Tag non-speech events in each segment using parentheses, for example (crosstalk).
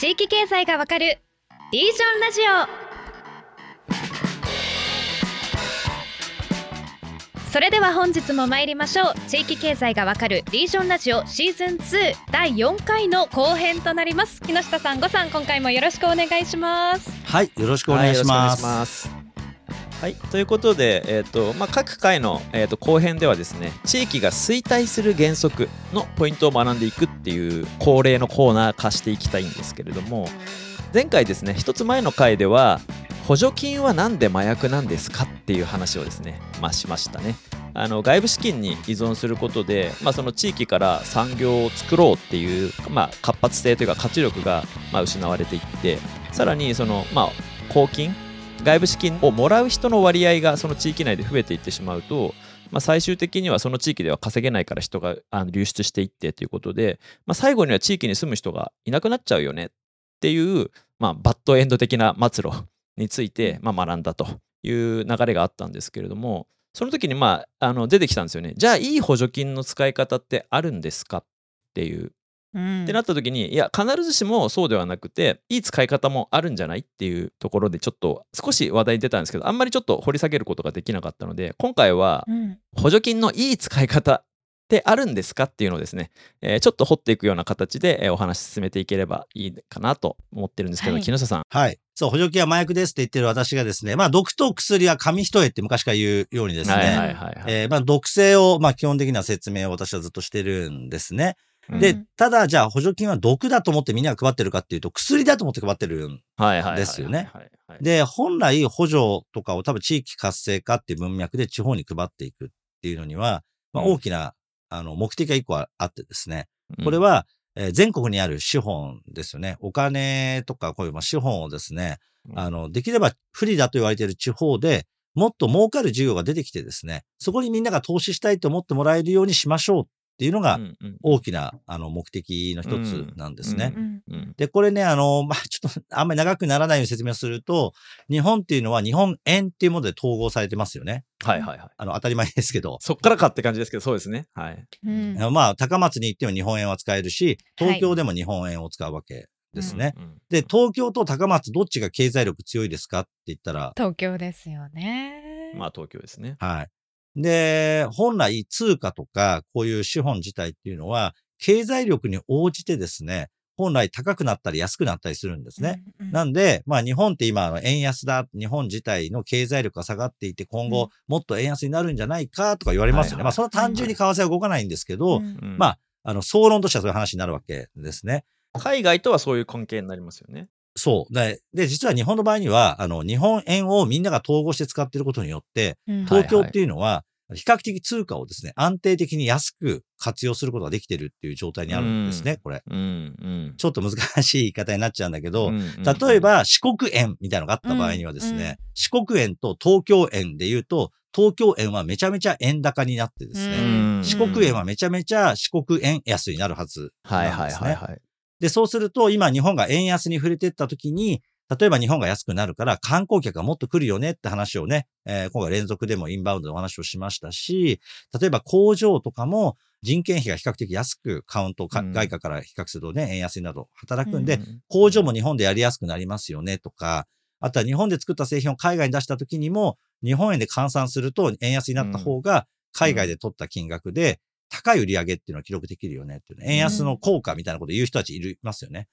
地域経済がわかるリージョンラジオ。それでは本日も参りましょう。地域経済がわかるリージョンラジオシーズン2第4回の後編となります。木下さんごさん今回もよろしくお願いします。はい、よろしくお願いします。はい、はい、ということで、えーとまあ、各回の、えー、と後編ではですね地域が衰退する原則のポイントを学んでいくっていう恒例のコーナー化していきたいんですけれども前回ですね一つ前の回では補助金は何で麻薬なんですかっていう話をですね、まあ、しましたね。あの外部資金に依存することで、まあ、その地域から産業を作ろうっていう、まあ、活発性というか活力が、まあ、失われていってさらにその、まあ、公金外部資金をもらう人の割合がその地域内で増えていってしまうと、まあ、最終的にはその地域では稼げないから人があの流出していってということで、まあ、最後には地域に住む人がいなくなっちゃうよねっていう、まあ、バッドエンド的な末路について、まあ、学んだという流れがあったんですけれどもその時にまああの出てきたんですよね。じゃあいい補助金の使い方ってあるんですかっていううん。ってなった時にいや必ずしもそうではなくていい使い方もあるんじゃないっていうところでちょっと少し話題に出たんですけどあんまりちょっと掘り下げることができなかったので今回はうん。補助金のいい使い方ってあるんですかっていうのをですね、えーちょっと掘っていくような形で、えーお話進めていければいいかなと思ってるんですけど、はい。木下さん。はい。そう、補助金は麻薬ですって言ってる私がですね、まあ、毒と薬は紙一重って昔から言うようにですね、はいはいはいはい、えーまあ、毒性を、まあ、基本的な説明を私はずっとしてるんですね。うん。でうん、ただ、じゃあ補助金は毒だと思ってみんなが配ってるかっていうと、薬だと思って配ってるんですよね。で、本来補助とかを多分地域活性化っていう文脈で地方に配っていくっていうのには、まあ、うん。大きな、あの目的が一個ああってですね、うん。これは、えー全国にある資本ですよね。お金とかこういうまあ資本をですね、うん。あの、できれば不利だと言われている地方でもっと儲かる事業が出てきてですね、そこにみんなが投資したいと思ってもらえるようにしましょうっていうのがうんうん。大きなあの目的の一つなんですね。うんうん。で、これね、あの、(laughs) まあ、ちょっと、あんまり長くならないように説明をすると、日本っていうのは日本円っていうもので統合されてますよね。はいはいはい。あの、当たり前ですけど。そっからかって感じですけどそうですね。はい。うん。まあ、高松に行っても日本円は使えるし、東京でも日本円を使うわけですね。うんうん。で、東京と高松どっちが経済力強いですかって言ったら、東京ですよね。まあ東京ですね。はい。で、本来通貨とかこういう資本自体っていうのは、経済力に応じてですね、本来高くなったり安くなったりするんですね。うんうんなんで、まあ日本って今、あの円安だ、日本自体の経済力が下がっていて、今うん後もっと円安になるんじゃないかとか言われますよね。はいはいまあそれは単純に為替は動かないんですけど、うんうんまああの、総論としてはそういう話になるわけですね。海外とはそういう関係になりますよね。そう。で、で実は日本の場合には、あの、日本円をみんなが統合して使っていることによって、うん東京っていうのは、比較的通貨をですね、安定的に安く活用することができてるっていう状態にあるんですね、これ。うんうんちょっと難しい言い方になっちゃうんだけど、うんうん例えば四国円みたいなのがあった場合にはですね、うん四国円と東京円で言うと、東京円はめちゃめちゃ円高になってですね、うん四国円はめちゃめちゃ四国円安になるはずはいはいなんですね。はいはい。で、そうすると今日本が円安に触れていった時に、例えば日本が安くなるから観光客がもっと来るよねって話をね、えー今回連続でもインバウンドのお話をしましたし、例えば工場とかも人件費が比較的安くカウント、外貨から比較するとね、円安になると働くんで、うん工場も日本でやりやすくなりますよねとか、あとは日本で作った製品を海外に出した時にも、日本円で換算すると円安になった方が、海外で取った金額で高い売り上げっていうのを記録できるよね。っていうね、円安の効果みたいなことを言う人たちいますよね。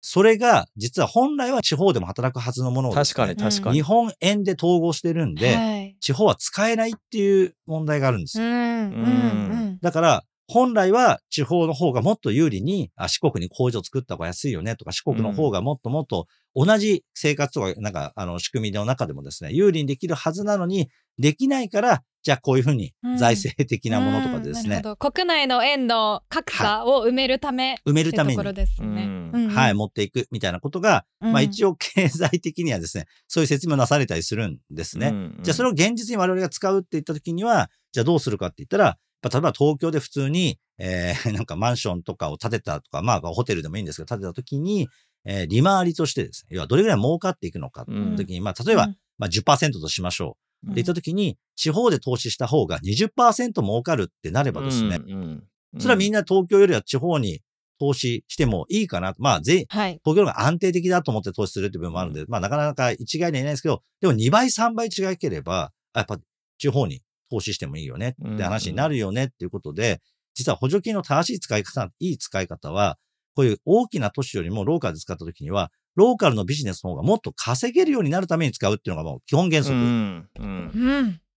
それが、実は本来は地方でも働くはずのものを確ね、かに確かに。日本円で統合してるんで、はい。地方は使えないっていう問題があるんですよ。うんうんだから、本来は地方の方がもっと有利に、あ四国に工場作った方が安いよね。とか、四国の方がもっともっと同じ生活とか、なんか、あの、仕組みの中でもですね、有利にできるはずなのに、できないから、じゃあこういうふうにうん。財政的なものとかでですね、うん。なるほど。国内の円の格差を埋めるため埋めるために。ってとこ、ろですね。うん。うん。はい、持っていくみたいなことが、うん。まあ一応経済的にはですね、そういう説明をなされたりするんですね。じゃあそれを現実に我々が使うって言った時には、じゃあどうするかって言ったら、まあ例えば東京で普通に、えー (laughs) なんかマンションとかを建てたとか、まあホテルでもいいんですけど、建てた時に、えー利回りとしてですね、要はどれぐらい儲かっていくのかっていう時に、まあ例えば、うん。まあ10%としましょう。うん。って言った時に、地方で投資した方が20%儲かるってなればですね、それはみんな、な東京よりは地方に投資してもいいかな。まあ、税、はい。東京の方が安定的だと思って投資するっていう部分もあるんで、まあ、なかなか一概には言えないですけど、でも2倍、3倍違いければ、あやっぱ地方に投資してもいいよねって話になるよねっていうことで、実は補助金の正しい使い方、いい使い方は、こういう大きな都市よりもローカルで使った時には、ローカルのビジネスの方がもっと稼げるようになるために使うっていうのがもう基本原則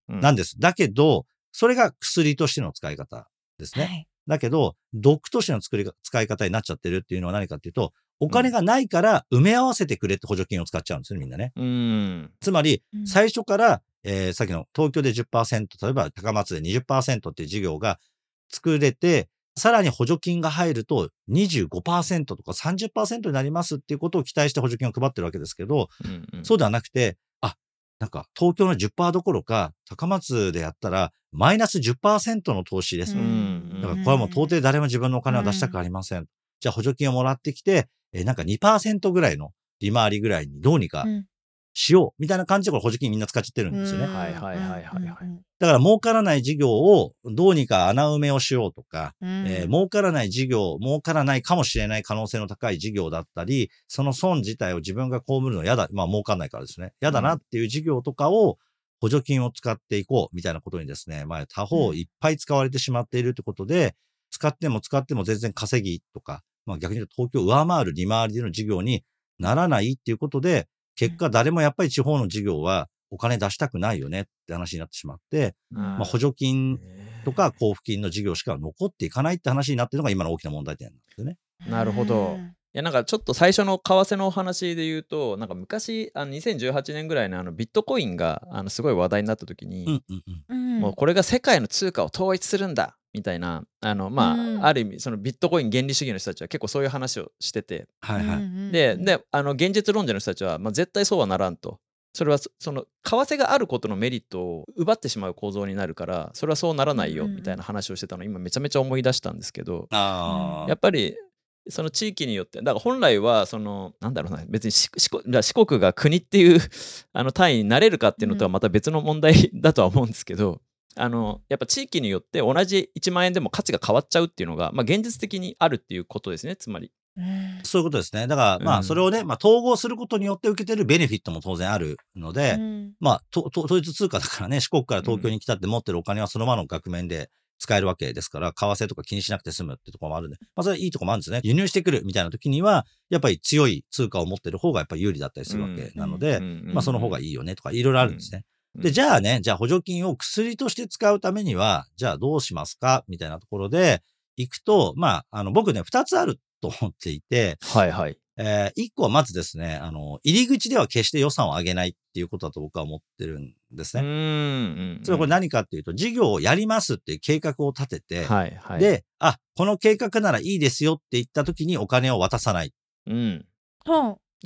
なんです。だけど、それが薬としての使い方ですね。はい。だけど、毒としての作りが使い方になっちゃってるっていうのは何かっていうと、お金がないから埋め合わせてくれって補助金を使っちゃうんですよね、みんなね。うんつまりう、ん最初から、えーさっきの東京で10%、例えば高松で20%っていう事業が作れて、さらに補助金が入ると25%とか30%になりますっていうことを期待して補助金を配ってるわけですけど、うんうんそうではなくて、あ、なんか東京の10%どころか、高松でやったらマイナス10%の投資です。んだからこれはもう到底誰も自分のお金は出したくありません。じゃあ補助金をもらってきて、えーなんか2%ぐらいの利回りぐらいにどうにかうんしようみたいな感じでこれ補助金みんな使っちゃってるんですよね。うん。はいはいはいはいはい。だから儲からない事業をどうにか穴埋めをしようとか、うん。えー儲からない事業、儲からないかもしれない可能性の高い事業だったり、その損自体を自分が被るの嫌だ、まあ儲かんないからですね。嫌だなっていう事業とかを補助金を使っていこうみたいなことにですね、まあ他方いっぱい使われてしまっているってことで、使っても使っても全然稼ぎとか、まあ逆に言うと東京を上回る利回りでの事業にならないっていうことで、結果誰もやっぱり地方の事業はお金出したくないよねって話になってしまって、まあ補助金とか交付金の事業しか残っていかないって話になっているのが今の大きな問題点なんですよね。なるほど。うん。いやなんかちょっと最初の為替のお話で言うとなんか昔あの2018年ぐらいのあのビットコインがあのすごい話題になった時に、もうこれが世界の通貨を統一するんだみたいなあのまあ、うん。ある意味そのビットコイン原理主義の人たちは結構そういう話をしてて。はいはい。うんでであの現実論者の人たちは、まあ、絶対そうはならんと。それはそその為替があることのメリットを奪ってしまう構造になるからそれはそうならないよみたいな話をしてたのを今めちゃめちゃ思い出したんですけど。あやっぱりその地域によってだから本来はそのなんだろうな別に四国が国っていうあの単位になれるかっていうのとはまた別の問題だとは思うんですけど、あのやっぱ地域によって同じ1万円でも価値が変わっちゃうっていうのが、まあ、現実的にあるっていうことですねつまり。うんそういうことですね。だから、まあ、うんそれをね、まあ、統合することによって受けてるベネフィットも当然あるので、うんまあ、統一通貨だからね、四国から東京に来たって持ってるお金はそのままの額面で使えるわけですから、為替とか気にしなくて済むってところもあるんで、まあ、それはいいところもあるんですね。輸入してくるみたいな時には、やっぱり強い通貨を持ってる方がやっぱり有利だったりするわけなので、まあ、その方がいい。いよねとか、いろいろあるんですね。うんで、じゃあね、じゃあ補助金を薬として使うためには、じゃあどうしますか？みたいなところで、行くと、まあ、あの、僕ね、二つあると思っていて、はいはい。えー一個はまずですね、あの、入り口では決して予算を上げないっていうことだと僕は思ってるんですうね。んそれはこれ何かっていうと、事業をやりますっていう計画を立てて、はいはい。、で、あ、この計画ならいいですよって言った時にお金を渡さない。うん、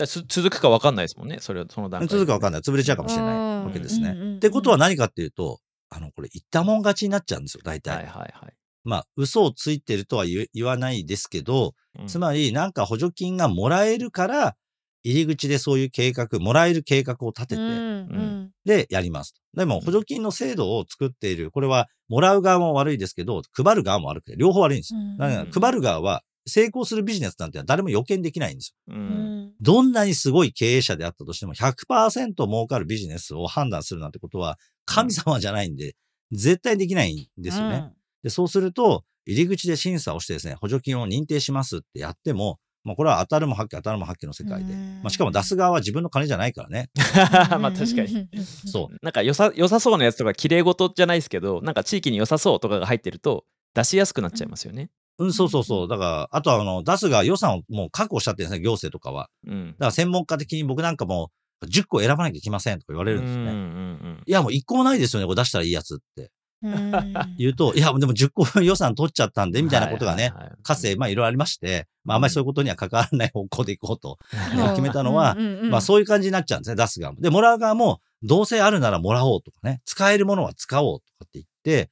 続くか分かんないですもんねそれその段階で続くか分かんない。潰れちゃうかもしれないうんわけですね。ってことは何かっていうと、あの、これ言ったもん勝ちになっちゃうんですよ、大体。はいはいはい。まあ、嘘をついてるとは言わないですけど、うんつまりなんか補助金がもらえるから、入り口でそういう計画、もらえる計画を立てて、うんうんでやります。でも補助金の制度を作っている、これはもらう側も悪いですけど、配る側も悪くて、両方悪いんですよ。うんだから配る側は成功するビジネスなんて誰も予見できないんですよ。ううんんどんなにすごい経営者であったとしても100%儲かるビジネスを判断するなんてことは神様じゃないんで、絶対できないんですよね。で、そうすると、入り口で審査をしてですね、補助金を認定しますってやっても、まあこれは当たるも発揮当たるも発揮の世界で。うんまあしかも出す側は自分の金じゃないからね。(laughs) まあ確かに。そう。なんか良さ良さそうなやつとか綺麗事じゃないですけどなんか地域に良さそうとかが入ってると出しやすくなっちゃいますよね。うん、そうそうそう。だから、あとはあの、出すが予算をもう確保しちゃってるんですね、行政とかは。うん。だから専門家的に僕なんかも10個選ばなきゃいけませんとか言われるんですよね。うんうんいや、もう1個もないですよね、これ出したらいいやつって。うん。言うと、いや、でも10個予算取っちゃったんで、みたいなことがね、はいはいはいかつて、まあいろいろありまして、まああんまりそういうことには関わらない方向でいこうと、(laughs) 決めたのはうんうんうん。まあそういう感じになっちゃうんですね、出す側も。で、もらう側も、どうせあるならもらおうとかね、使えるものは使おうとかって言って、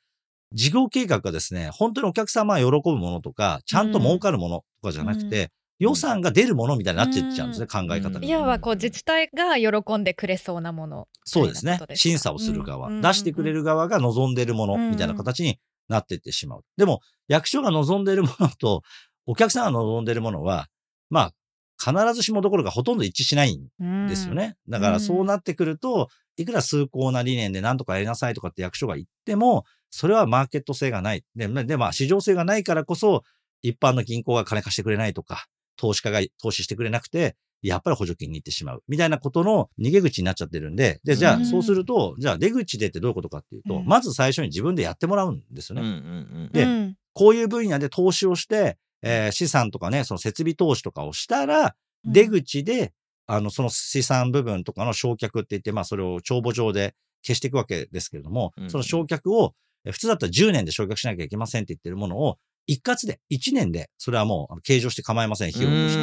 事業計画がですね、本当にお客様が喜ぶものとか、ちゃんと儲かるものとかじゃなくて、予算が出るものみたいになっていっちゃうんですね、考え方が。いやはこう自治体が喜んでくれそうなもの。そうですね。審査をする側、うん。出してくれる側が望んでるものうん。みたいな形になっていってしまう。でも、役所が望んでるものとお客さんが望んでるものは、まあ、必ずしもどころかほとんど一致しないんですよね。だからそうなってくると、いくら崇高な理念で何とかやりなさいとかって役所が言っても、それはマーケット性がない。で、でまあ、市場性がないからこそ、一般の銀行が金貸してくれないとか、投資家が投資してくれなくて、やっぱり補助金に行ってしまう。みたいなことの逃げ口になっちゃってるんで、で、じゃあ、そうすると、じゃあ出口でってどういうことかっていうと、まず最初に自分でやってもらうんですよね。で、こういう分野で投資をして、えー、資産とかね、その設備投資とかをしたら、出口で、あの、その資産部分とかの焼却って言って、まあ、それを帳簿上で消していくわけですけれども、その焼却を、普通だったら10年で焼却しなきゃいけませんって言ってるものを、一括で、1年で、それはもう計上して構いません、費用として。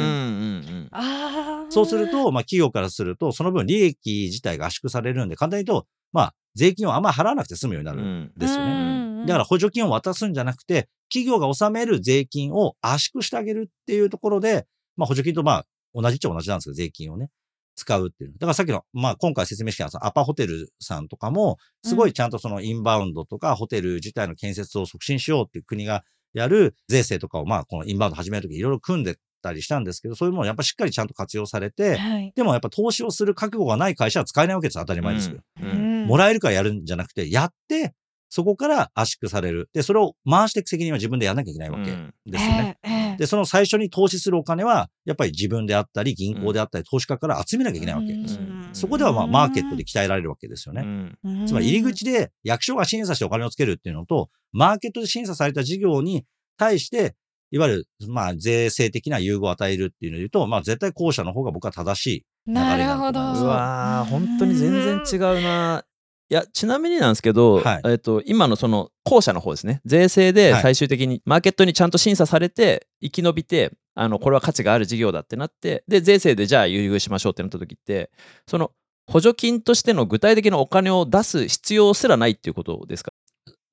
そうすると、まあ企業からすると、その分利益自体が圧縮されるんで、簡単に言うと、まあ税金をあんまり払わなくて済むようになるんですよね。だから補助金を渡すんじゃなくて、企業が納める税金を圧縮してあげるっていうところで、まあ補助金とまあ同じっちゃ同じなんですけど、税金をね。使うっていう。だからさっきの、まあ今回説明したアパホテルさんとかも、すごいちゃんとそのインバウンドとかホテル自体の建設を促進しようっていう国がやる税制とかを、まあ、このインバウンド始めるときいろいろ組んでたりしたんですけど、そういうものをやっぱしっかりちゃんと活用されて、はい、でもやっぱ投資をする覚悟がない会社は使えないわけです。当たり前ですけど。うんうん、もらえるからやるんじゃなくて、やって、そこから圧縮される。で、それを回していく責任は自分でやらなきゃいけないわけですよね。うんえー、で、その最初に投資するお金は、やっぱり自分であったり、銀行であったり、投資家から集めなきゃいけないわけです。そこではまあ、マーケットで鍛えられるわけですよね。つまり入り口で役所が審査してお金をつけるっていうのと、マーケットで審査された事業に対して、いわゆる、まあ、税制的な優遇を与えるっていうので言うと、まあ、絶対後者の方が僕は正しいなるほど。うわ本当に全然違うな。いや、ちなみになんですけど、はい、えっと、今のその後者の方ですね。税制で最終的にマーケットにちゃんと審査されて、生き延びて、あの、これは価値がある事業だってなって、で、税制でじゃあ優遇しましょうってなった時って、その、補助金としての具体的なお金を出す必要すらないっていうことですか？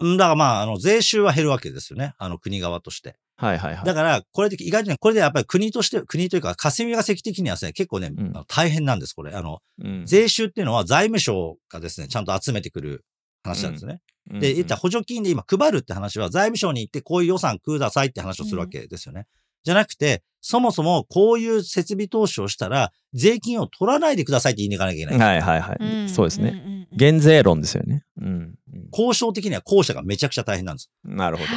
だからまあ、あの、税収は減るわけですよね。あの、国側として。はいはいはい。だから、これで、意外とね、これでやっぱり国として、国というか、霞が関的にはですね、結構ね、うん、大変なんです、これ。あの、うん、税収っていうのは財務省がですね、ちゃんと集めてくる話なんですね。うん、で、言った補助金で今配るって話は、財務省に行ってこういう予算くださいって話をするわけですよね。じゃなくて、そもそもこういう設備投資をしたら、税金を取らないでくださいって言いに行かなきゃいけない。はいはいはい。そうですね。減税論ですよね。うん。交渉的には後者がめちゃくちゃ大変なんです。なるほど。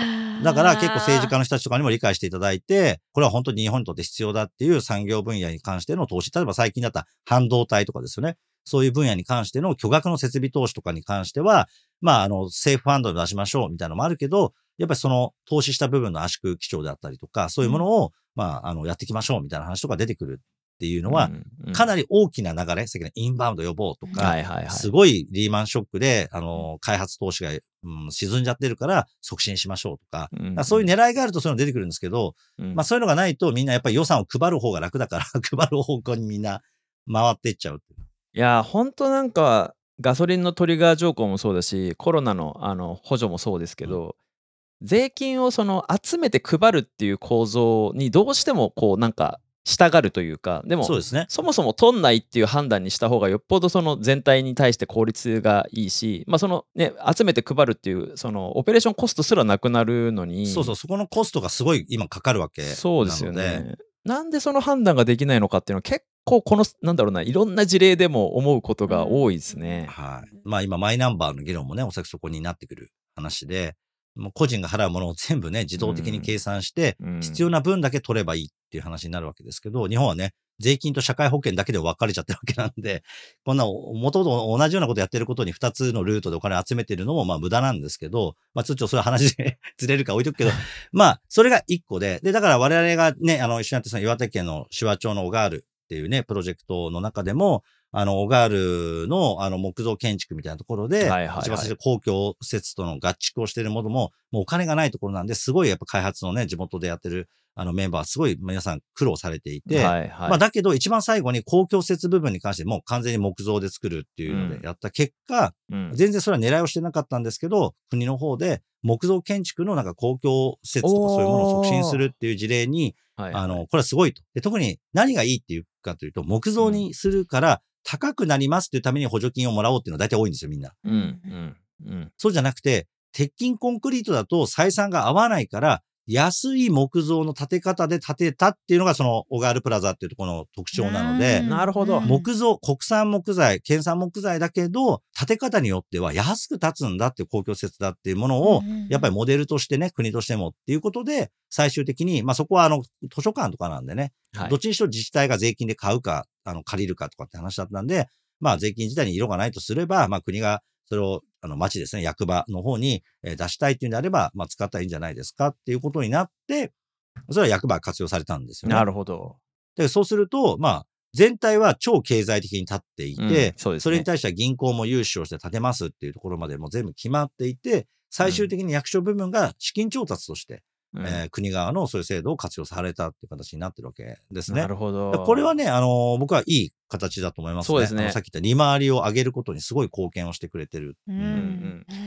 だから結構政治家の人たちとかにも理解していただいて、これは本当に日本にとって必要だっていう産業分野に関しての投資。例えば最近だった半導体とかですよね。そういう分野に関しての巨額の設備投資とかに関しては、まあ、あの、政府ファンドで出しましょうみたいなのもあるけど、やっぱりその投資した部分の圧縮基調であったりとか、そういうものを、まあ、あの、やっていきましょうみたいな話とか出てくるっていうのは、かなり大きな流れ、先ほどインバウンド予防とか、すごいリーマンショックで、あの、開発投資が、うん、沈んじゃってるから促進しましょうとか、かそういう狙いがあるとそういうの出てくるんですけど、まあそういうのがないとみんなやっぱり予算を配る方が楽だから (laughs) 配る方向にみんな回っていっちゃういや、本当なんか、ガソリンのトリガー条項もそうだし、コロナのあの補助もそうですけど、税金をその集めて配るっていう構造にどうしてもこうなんか従うというかでもそうですね。そもそも取んないっていう判断にした方がよっぽどその全体に対して効率がいいし、まあそのね、集めて配るっていうそのオペレーションコストすらなくなるのにそうそうそこのコストがすごい今かかるわけそうですよね。なんでその判断ができないのかっていうのは結構このなんだろうないろんな事例でも思うことが多いですね、はい。まあ今マイナンバーの議論もねおそらくそこになってくる話でもう個人が払うものを全部ね、自動的に計算して、必要な分だけ取ればいいっていう話になるわけですけど、日本はね、税金と社会保険だけで分かれちゃってるわけなんで、こんな、もともと同じようなことやってることに2つのルートでお金集めてるのも、まあ無駄なんですけど、まあちょっとそれは話で (laughs) ずれるか置いとくけど、(laughs) まあ、それが1個で、で、だから我々がね、あの、一緒にやってその岩手県の手話町の小川ールっていうね、プロジェクトの中でも、あの、小川ールの、あの、木造建築みたいなところで、はいはいはい、一番最初公共施設との合築をしているものも、もうお金がないところなんで、すごいやっぱ開発のね、地元でやってる、あのメンバー、すごい皆さん苦労されていて、はいはい、まあだけど一番最後に公共施設部分に関してもう完全に木造で作るっていうのでやった結果、うん、全然それは狙いをしてなかったんですけど、国の方で木造建築のなんか公共施設とかそういうものを促進するっていう事例に、はいはい、あの、これはすごいと。で特に何がいいっていうかというと、木造にするから、高くなりますっていうために補助金をもらおうっていうのは大体多いんですよ、みんな。うんうんうん、そうじゃなくて、鉄筋コンクリートだと採算が合わないから、安い木造の建て方で建てたっていうのがその小川原プラザっていうところの特徴なので、うん。なるほど。うん木造、国産木材、県産木材だけど、建て方によっては安く建つんだっていう公共施設だっていうものを、やっぱりモデルとしてね、国としてもっていうことで、最終的に、まあそこはあの、図書館とかなんでね、はい。どっちにしろ自治体が税金で買うか、あの、借りるかとかって話だったんで、まあ税金自体に色がないとすれば、まあ国がそれを、あの、町ですね、役場の方にえー出したいっていうんであれば、まあ使ったらいいんじゃないですかっていうことになって、それは役場が活用されたんですよね。なるほど。で、そうすると、まあ、全体は超経済的に立っていて、うんそねれに対しては銀行も融資をして建てますっていうところまでもう全部決まっていて、最終的に役所部分が資金調達として、うんえー国側のそういう制度を活用されたっていう形になってるわけですねな。るほど。これはね、あのー僕はいい形だと思いますね。そうですねさっき言った利回りを上げることにすごい貢献をしてくれてる。うんう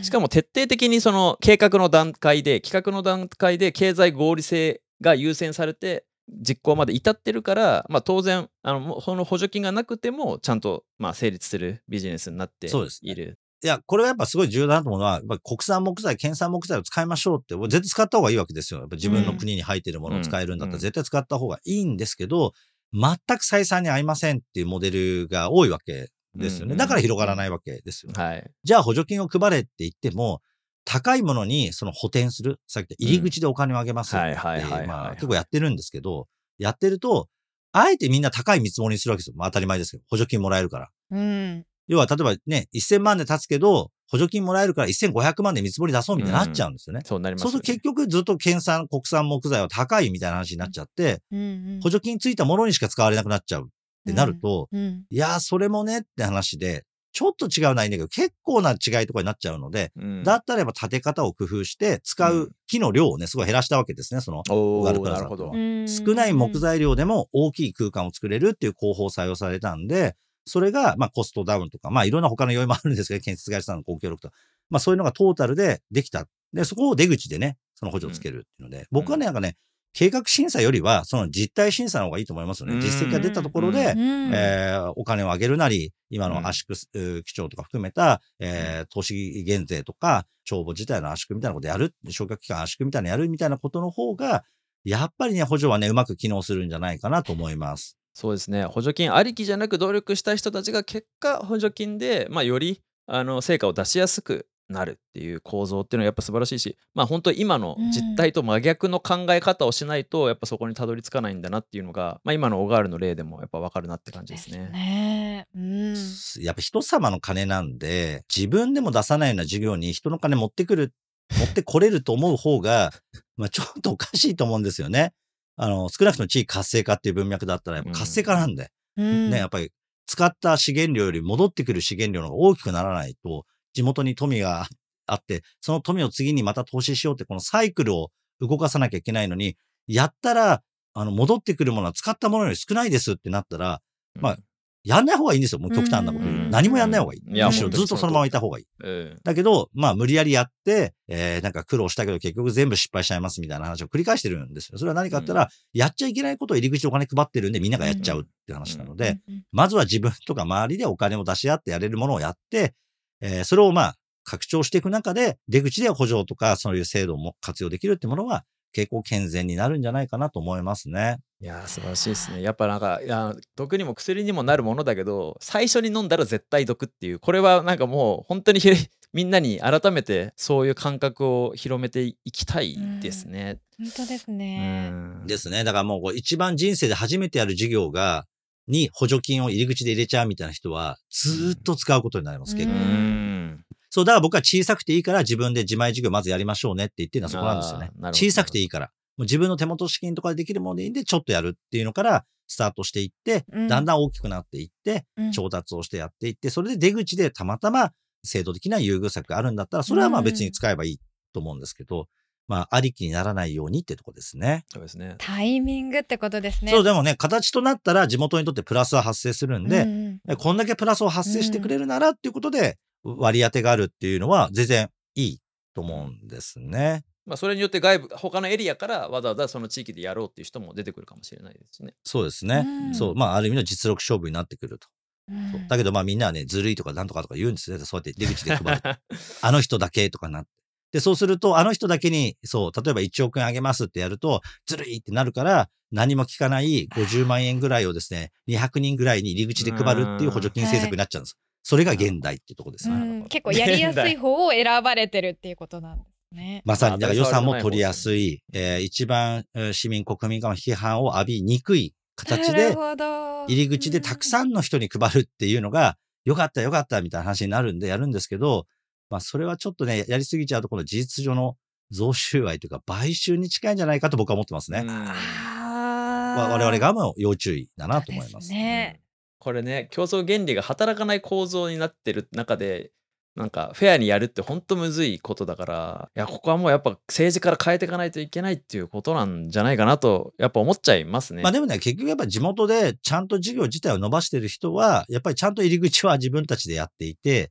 んしかも徹底的にその計画の段階で企画の段階で経済合理性が優先されて実行まで至ってるから、まあ、当然あのその補助金がなくてもちゃんとまあ成立するビジネスになってそうですねいや、これはやっぱすごい重要だなと思うのは、やっぱ国産木材、県産木材を使いましょうって、絶対使った方がいいわけですよ。やっぱ自分の国に入っているものを使えるんだったらうん絶対使った方がいいんですけど、全く採算に合いませんっていうモデルが多いわけですよね。うんだから広がらないわけですよね。はい、じゃあ補助金を配れって言っても、高いものにその補填する。さっき言った入り口でお金をあげますってはいはいはいはいまあ結構やってるんですけど、やってると、あえてみんな高い見積もりにするわけですよ。まあ当たり前ですけど、補助金もらえるから。うん要は、例えばね、1000万で立つけど、補助金もらえるから1500万で見積もり出そうみたいになっちゃうんですよね。そうなりますよね。そうすると結局ずっと県産、国産木材は高いみたいな話になっちゃって、うん補助金ついたものにしか使われなくなっちゃうってなると、うんいやー、それもねって話で、ちょっと違うないんだけど、結構な違いとかになっちゃうので、うん。だったらやっぱ立て方を工夫して、使う木の量をね、すごい減らしたわけですね、その。小軽プラザ。なるほど。うん。少ない木材量でも大きい空間を作れるっていう工法を採用されたんで、それが、まあ、コストダウンとか、まあ、いろんな他の要因もあるんですけど、建設会社さんの公協力とか、まあ、そういうのがトータルでできた。で、そこを出口でね、その補助をつけるっていうので、僕はね、なんかね、計画審査よりは、その実態審査の方がいいと思いますよね。うん。実績が出たところで、うん。えーお金を上げるなり、今うん。の圧縮基調とか含めた、えー投資減税とか、帳簿自体の圧縮みたいなことやる、償却期間圧縮みたいなのやるみたいなことの方が、やっぱりね、補助はね、うまく機能するんじゃないかなと思います。そうですね補助金ありきじゃなく努力した人たちが結果補助金で、まあ、よりあの成果を出しやすくなるっていう構造っていうのはやっぱ素晴らしいしまあ本当今の実態と真逆の考え方をしないとやっぱそこにたどり着かないんだなっていうのが、まあ、今のオガールの例でもやっぱ分かるなって感じですね。ねうんやっぱ人様の金なんで、自分でも出さないような事業に人の金持ってくる、持ってこれると思う方が、まあちょっとおかしいと思うんですよね。あの、少なくとも地域活性化っていう文脈だったら、やっぱ活性化なんで、うん。ね、やっぱり使った資源量より戻ってくる資源量の方が大きくならないと、地元に富が (laughs) あって、その富を次にまた投資しようって、このサイクルを動かさなきゃいけないのに、やったら、あの、戻ってくるものは使ったものより少ないですってなったら、まあやんない方がいいんですよ。もう極端なこと言う。うん何もやんない方がいい。むしろずっとそのままいた方がいい。うんだけど、まあ無理やりやって、えー、なんか苦労したけど結局全部失敗しちゃいますみたいな話を繰り返してるんですよ。それは何かあったら、やっちゃいけないことを入り口でお金配ってるんでみんながやっちゃうって話なので、うんまずは自分とか周りでお金を出し合ってやれるものをやって、えーそれをまあ拡張していく中で、出口で補助とかそういう制度も活用できるってものは、結構健全になるんじゃないかなと思いますね。いやー素晴らしいですね。やっぱなんかいや毒にも薬にもなるものだけど最初に飲んだら絶対毒っていうこれはなんかもう本当にひみんなに改めてそういう感覚を広めていきたいですね。本当ですうね。んですね。だからもうこう一番人生で初めてやる事業が、に補助金を入り口で入れちゃうみたいな人は、ずーっと使うことになります、結う構。んそう、だから僕は小さくていいから自分で自前事業まずやりましょうねって言ってるのはそこなんですよね。小さくていいから。もう自分の手元資金とかでできるものでいいんで、ちょっとやるっていうのからスタートしていって、うんだんだん大きくなっていって、うん調達をしてやっていって、それで出口でたまたま制度的な優遇策があるんだったら、それはまあ別に使えばいいと思うんですけど、まあ、ありきにならないようにってとこですね。そうですね。タイミングってことですね。そう、でもね、形となったら地元にとってプラスは発生するんで、うんえこんだけプラスを発生してくれるならっていうことで、割り当てがあるっていうのは全然いいと思うんですね。まあそれによって外部他のエリアからわざわざその地域でやろうっていう人も出てくるかもしれないですしね。そうですね。うんそう、まあ、ある意味の実力勝負になってくると。うんだけど、まあ、みんなはね、ずるいとかなんとかとか言うんですよね。そうやって出口で配る。(laughs) あの人だけとかなって。で、そうすると、あの人だけに、そう、例えば1億円あげますってやると、ずるいってなるから、何も聞かない50万円ぐらいをですね、200人ぐらいに入り口で配るっていう補助金政策になっちゃうんです。それが現代っていうところですね。うん結構やりやすい方を選ばれてるっていうことなんですね。まさに、あだから予算も取りやすい、えー一番えー市民国民からの批判を浴びにくい形で、入り口でたくさんの人に配るっていうのが、よかったよかったみたいな話になるんでやるんですけど、まあそれはちょっとね、やりすぎちゃうとこの事実上の増収賄というか買収に近いんじゃないかと僕は思ってますね。我々側も要注意だなと思いま。ですすね。これね競争原理が働かない構造になってる中でなんかフェアにやるってほんとむずいことだからいやここはもうやっぱ政治から変えていかないといけないっていうことなんじゃないかなとやっぱ思っちゃいますね。まあでもね、結局やっぱり地元でちゃんと事業自体を伸ばしてる人は、やっぱりちゃんと入り口は自分たちでやっていて、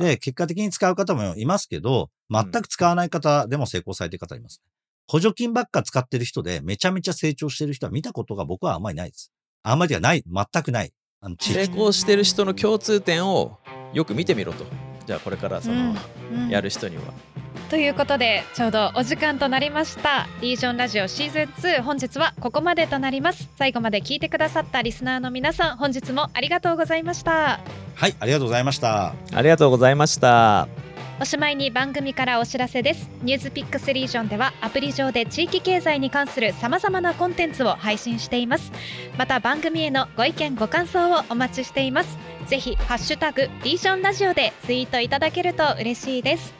で、結果的に使う方もいますけど、全く使わない方でも成功されてる方います。補助金ばっか使ってる人でめちゃめちゃ成長してる人は見たことが僕はあんまりないです。あんまりはない、全くない。あの地成域功してる人の共通点をよく見てみろと。じゃあこれからその、うん。うん。やる人には。ということでちょうどお時間となりました。リージョンラジオシーズン2本日はここまでとなります。最後まで聞いてくださったリスナーの皆さん本日もありがとうございました。はい、ありがとうございました。ありがとうございました。おしまいに番組からお知らせです。ニュースピックスリージョンではアプリ上で地域経済に関するさまざまなコンテンツを配信しています。また番組へのご意見ご感想をお待ちしています。ぜひハッシュタグリージョンラジオでツイートいただけると嬉しいです。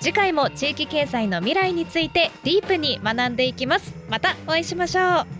次回も地域経済の未来についてディープに学んでいきます。またお会いしましょう。